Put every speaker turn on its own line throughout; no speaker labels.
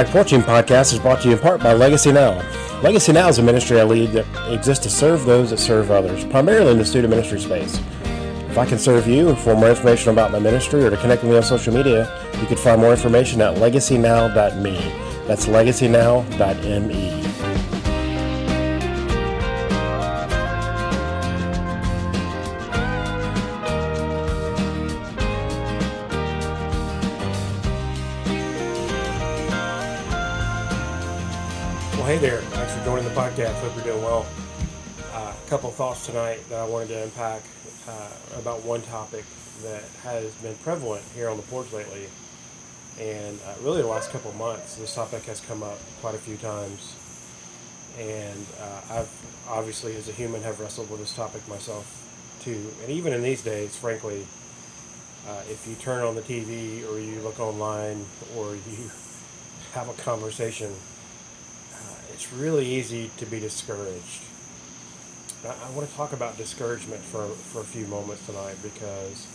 Back Porching podcast is brought to you in part by Legacy Now. Legacy Now is a ministry I lead that exists to serve those that serve others, primarily in the student ministry space. If I can serve you and for more information about my ministry or to connect with me on social media, you can find more information at legacynow.me. That's legacynow.me. hey there. Thanks for joining the podcast. Hope you're doing well. Uh, a couple thoughts tonight that I wanted to unpack uh, about one topic that has been prevalent here on the porch lately. And uh, really, the last couple months, this topic has come up quite a few times. And uh, I've obviously, as a human, have wrestled with this topic myself too. And even in these days, frankly, uh, if you turn on the TV or you look online or you have a conversation, it's really easy to be discouraged. I, I want to talk about discouragement for, for a few moments tonight because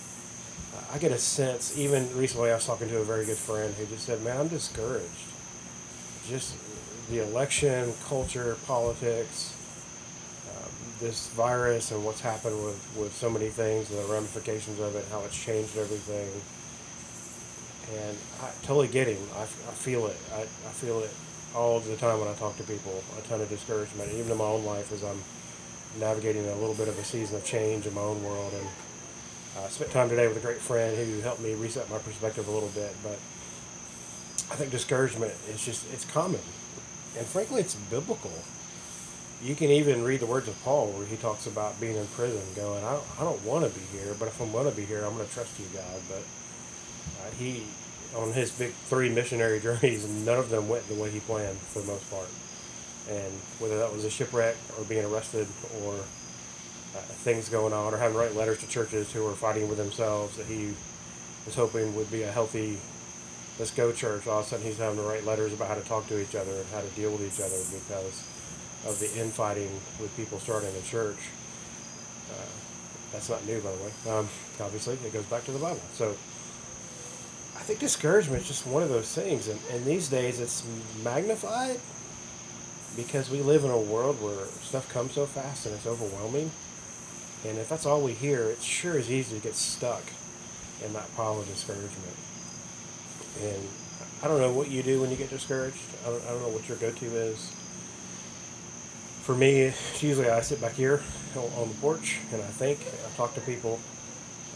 I get a sense, even recently I was talking to a very good friend who just said, man, I'm discouraged. Just the election, culture, politics, um, this virus and what's happened with, with so many things, the ramifications of it, how it's changed everything. And I totally get him. I, I feel it. I, I feel it all the time when I talk to people. A ton of discouragement, even in my own life as I'm navigating a little bit of a season of change in my own world. And I spent time today with a great friend who helped me reset my perspective a little bit. But I think discouragement is just, it's common. And frankly, it's biblical. You can even read the words of Paul where he talks about being in prison, going, I don't, I don't want to be here, but if I'm going to be here, I'm going to trust you, God. But uh, he, on his big three missionary journeys, none of them went the way he planned for the most part. And whether that was a shipwreck or being arrested or uh, things going on or having to write letters to churches who were fighting with themselves that he was hoping would be a healthy, let's go church. All of a sudden he's having to write letters about how to talk to each other and how to deal with each other because of the infighting with people starting a church. Uh, that's not new, by the way. Um, obviously, it goes back to the Bible. So I think discouragement is just one of those things. And, and these days it's magnified because we live in a world where stuff comes so fast and it's overwhelming. And if that's all we hear, it sure is easy to get stuck in that pile of discouragement. And I don't know what you do when you get discouraged. I don't, I don't know what your go-to is. For me, usually I sit back here on the porch and I think, I talk to people,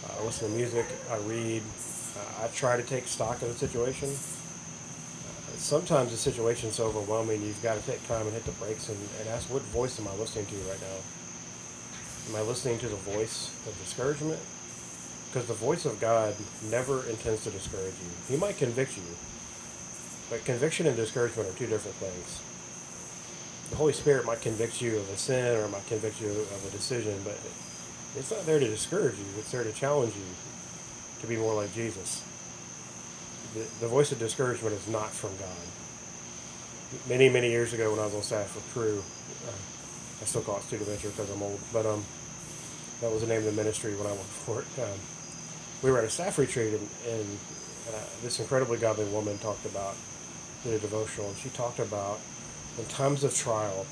I listen to music, I read, I try to take stock of the situation. Uh, sometimes the situation's so overwhelming, you've got to take time and hit the brakes and, and ask, what voice am I listening to right now? Am I listening to the voice of discouragement? Because the voice of God never intends to discourage you. He might convict you, but conviction and discouragement are two different things. The Holy Spirit might convict you of a sin or might convict you of a decision, but it's not there to discourage you. It's there to challenge you to be more like Jesus. The, the voice of discouragement is not from God. Many, many years ago when I was on staff for Cru, uh, I still call it Student Venture because I'm old, but um, that was the name of the ministry when I worked for it. Um, we were at a staff retreat, and, and uh, this incredibly godly woman talked about the devotional, and she talked about in times of trial,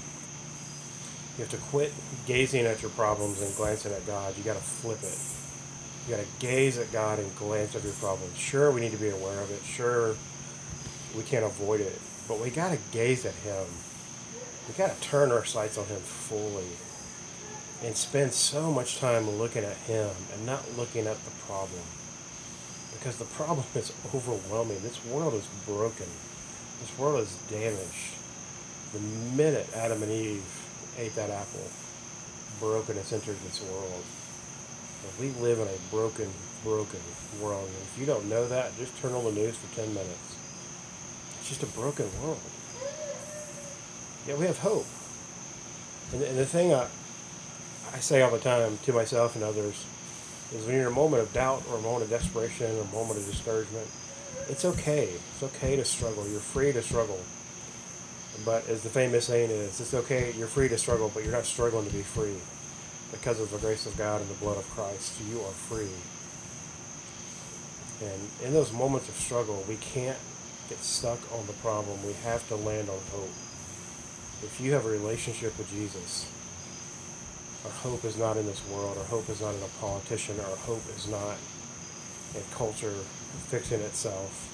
you have to quit gazing at your problems and glancing at God. You got to flip it. You got to gaze at God and glance at your problems. Sure, we need to be aware of it. Sure, we can't avoid it, but we got to gaze at Him. We got to turn our sights on Him fully and spend so much time looking at Him and not looking at the problem. Because the problem is overwhelming. This world is broken. This world is damaged. The minute Adam and Eve ate that apple, brokenness entered this world. We live in a broken, broken world. And if you don't know that, just turn on the news for 10 minutes. It's just a broken world. Yet we have hope. And, and the thing I, I say all the time to myself and others is when you're in a moment of doubt or a moment of desperation or a moment of discouragement, it's okay. It's okay to struggle. You're free to struggle. But as the famous saying is, it's okay, you're free to struggle, but you're not struggling to be free. Because of the grace of God and the blood of Christ, you are free. And in those moments of struggle, we can't get stuck on the problem. We have to land on hope. If you have a relationship with Jesus, our hope is not in this world. Our hope is not in a politician. Our hope is not in culture fixing itself.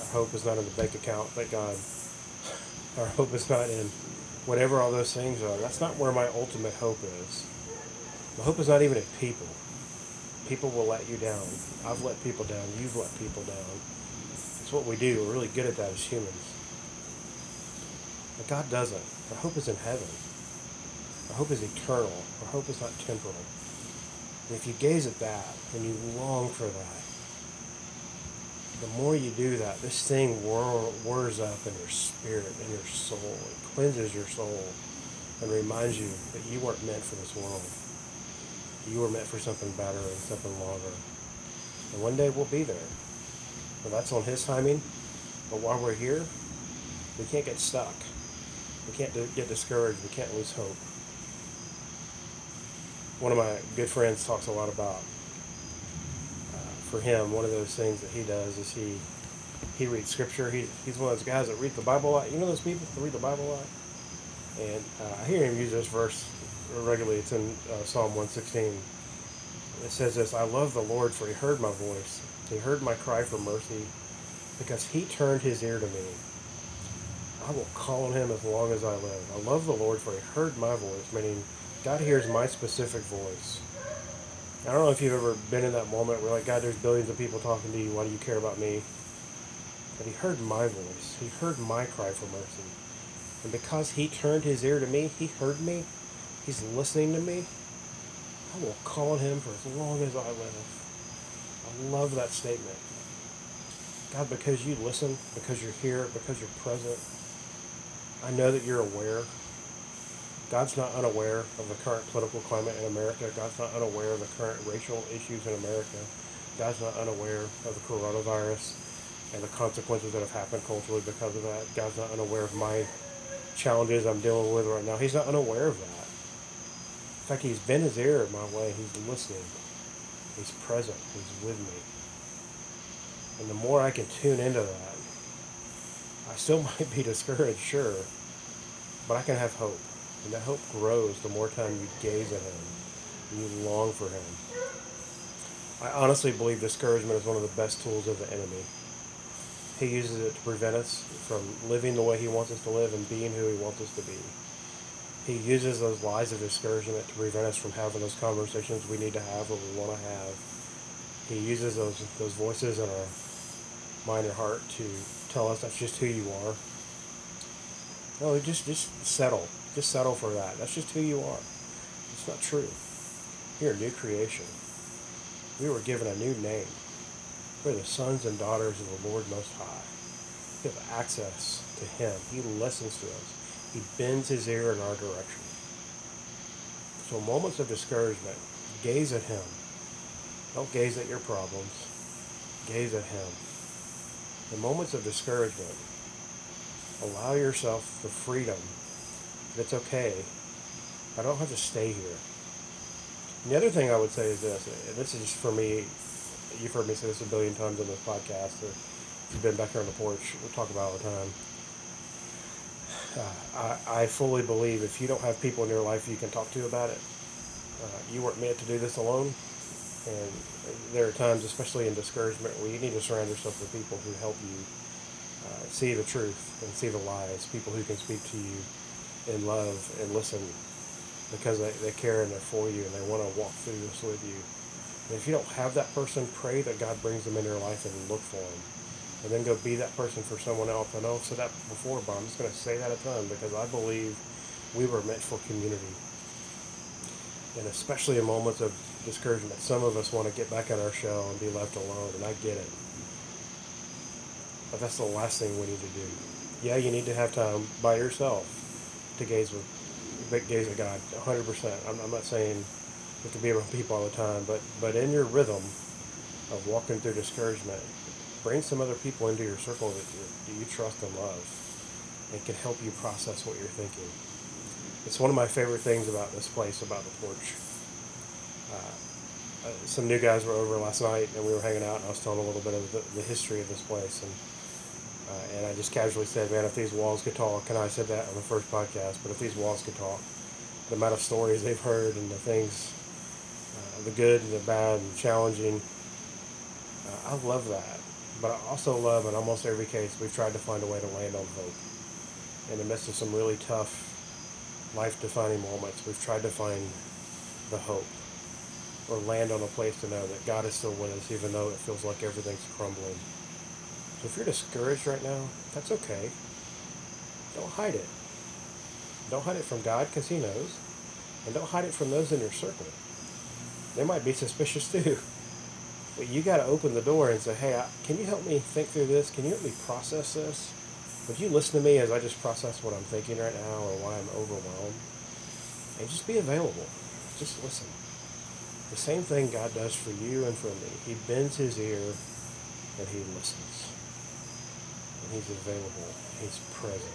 Our hope is not in the bank account, thank God. Our hope is not in whatever all those things are. That's not where my ultimate hope is. My hope is not even in people. People will let you down. I've let people down. You've let people down. It's what we do. We're really good at that as humans. But God doesn't. Our hope is in heaven. Our hope is eternal. Our hope is not temporal. And if you gaze at that and you long for that, the more you do that, this thing whirs up in your spirit, in your soul. It cleanses your soul and reminds you that you weren't meant for this world. You were meant for something better and something longer. And one day we'll be there. Well, that's on His timing. But while we're here, we can't get stuck. We can't get discouraged. We can't lose hope. One of my good friends talks a lot about for him, one of those things that he does is he he reads scripture. He, he's one of those guys that read the Bible a lot. You know those people that read the Bible a lot? And uh, I hear him use this verse regularly. It's in uh, Psalm 116. It says this I love the Lord, for he heard my voice. He heard my cry for mercy because he turned his ear to me. I will call on him as long as I live. I love the Lord, for he heard my voice, meaning God hears my specific voice. I don't know if you've ever been in that moment where, like, God, there's billions of people talking to you. Why do you care about me? But He heard my voice. He heard my cry for mercy. And because He turned His ear to me, He heard me. He's listening to me. I will call on Him for as long as I live. I love that statement. God, because you listen, because you're here, because you're present, I know that you're aware God's not unaware of the current political climate in America. God's not unaware of the current racial issues in America. God's not unaware of the coronavirus and the consequences that have happened culturally because of that. God's not unaware of my challenges I'm dealing with right now. He's not unaware of that. In fact, he's bent his ear my way. He's listening. He's present. He's with me. And the more I can tune into that, I still might be discouraged, sure, but I can have hope. And that hope grows the more time you gaze at Him and you long for Him. I honestly believe discouragement is one of the best tools of the enemy. He uses it to prevent us from living the way He wants us to live and being who He wants us to be. He uses those lies of discouragement to prevent us from having those conversations we need to have or we want to have. He uses those those voices in our mind and heart to tell us that's just who you are. No, just just settle. Just settle for that. That's just who you are. It's not true. You're a new creation. We were given a new name. We're the sons and daughters of the Lord Most High. We have access to Him. He listens to us. He bends His ear in our direction. So, moments of discouragement, gaze at Him. Don't gaze at your problems. Gaze at Him. The moments of discouragement, allow yourself the freedom it's okay. I don't have to stay here. And the other thing I would say is this, and this is for me, you've heard me say this a billion times on this podcast, or if you've been back here on the porch, we talk about all the time. Uh, I, I fully believe if you don't have people in your life you can talk to about it, uh, you weren't meant to do this alone. And there are times, especially in discouragement, where you need to surround yourself with people who help you uh, see the truth and see the lies, people who can speak to you in love and listen because they, they care and they're for you and they want to walk through this with you. And if you don't have that person, pray that God brings them into your life and look for them. And then go be that person for someone else. I know I've said that before, but I'm just going to say that a ton because I believe we were meant for community. And especially in moments of discouragement, some of us want to get back in our shell and be left alone, and I get it. But that's the last thing we need to do. Yeah, you need to have time by yourself to gaze with gaze at God 100%. I'm, I'm not saying you have to be around people all the time, but but in your rhythm of walking through discouragement, bring some other people into your circle that you, you trust and love and can help you process what you're thinking. It's one of my favorite things about this place, about the porch. Uh, uh, some new guys were over last night and we were hanging out and I was telling a little bit of the, the history of this place and Uh, and I just casually said, man, if these walls could talk, and I said that on the first podcast, but if these walls could talk, the amount of stories they've heard and the things, uh, the good and the bad and challenging, uh, I love that. But I also love, in almost every case, we've tried to find a way to land on hope. In the midst of some really tough, life defining moments, we've tried to find the hope or land on a place to know that God is still with us, even though it feels like everything's crumbling. If you're discouraged right now, that's okay. Don't hide it. Don't hide it from God because He knows. And don't hide it from those in your circle. They might be suspicious too. But you got to open the door and say, hey, can you help me think through this? Can you help me process this? Would you listen to me as I just process what I'm thinking right now or why I'm overwhelmed? And just be available. Just listen. The same thing God does for you and for me. He bends his ear and he listens. He's available. He's present.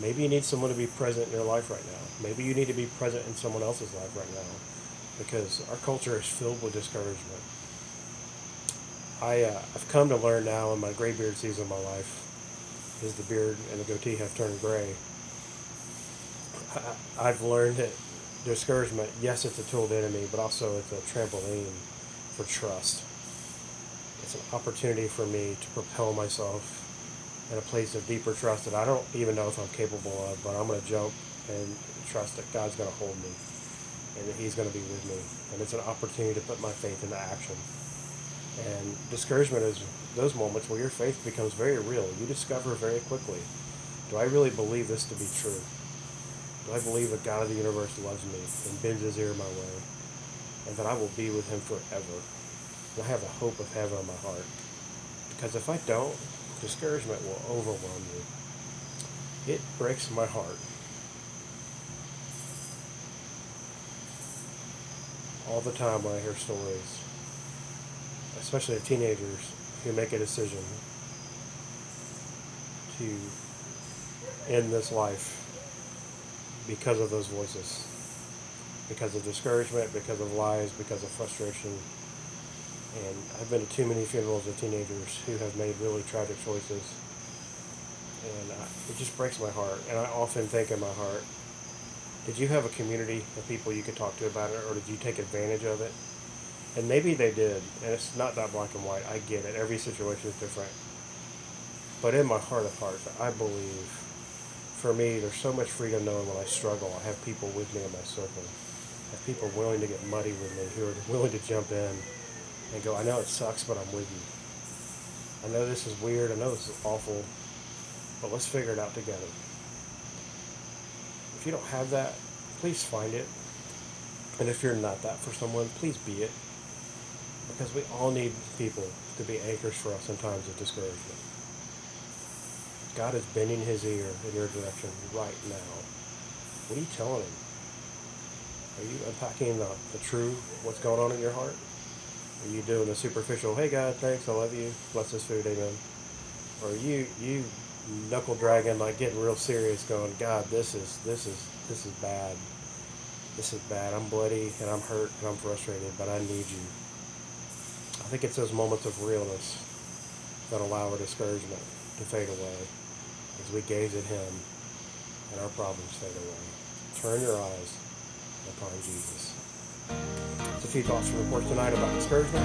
Maybe you need someone to be present in your life right now. Maybe you need to be present in someone else's life right now because our culture is filled with discouragement. I, uh, I've come to learn now in my gray beard season of my life is the beard and the goatee have turned gray. I, I've learned that discouragement, yes, it's a tool the enemy, but also it's a trampoline for trust. It's an opportunity for me to propel myself in a place of deeper trust that I don't even know if I'm capable of, but I'm going to jump and trust that God's going to hold me and that He's going to be with me. And it's an opportunity to put my faith into action. And discouragement is those moments where your faith becomes very real. You discover very quickly do I really believe this to be true? Do I believe that God of the universe loves me and bends his ear my way and that I will be with him forever? And I have the hope of heaven in my heart. Because if I don't, discouragement will overwhelm you. It breaks my heart. All the time when I hear stories, especially of teenagers who make a decision to end this life because of those voices, because of discouragement, because of lies, because of frustration. And I've been to too many funerals of teenagers who have made really tragic choices. And I, it just breaks my heart. And I often think in my heart, did you have a community of people you could talk to about it, or did you take advantage of it? And maybe they did. And it's not that black and white. I get it. Every situation is different. But in my heart of hearts, I believe for me, there's so much freedom knowing when I struggle, I have people with me in my circle. I have people willing to get muddy with me, who are willing to jump in and go, I know it sucks, but I'm with you. I know this is weird, I know this is awful, but let's figure it out together. If you don't have that, please find it. And if you're not that for someone, please be it. Because we all need people to be anchors for us in times of discouragement. God is bending his ear in your direction right now. What are you telling him? Are you unpacking the, the true, what's going on in your heart? Are you doing the superficial, hey God, thanks, I love you, bless this food, amen? Or are you you knuckle dragging, like getting real serious, going, God, this is this is this is bad. This is bad. I'm bloody and I'm hurt and I'm frustrated, but I need you. I think it's those moments of realness that allow our discouragement to fade away as we gaze at Him and our problems fade away. Turn your eyes upon Jesus. It's a thoughts to report tonight about discouragement.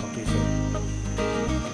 Talk to you soon.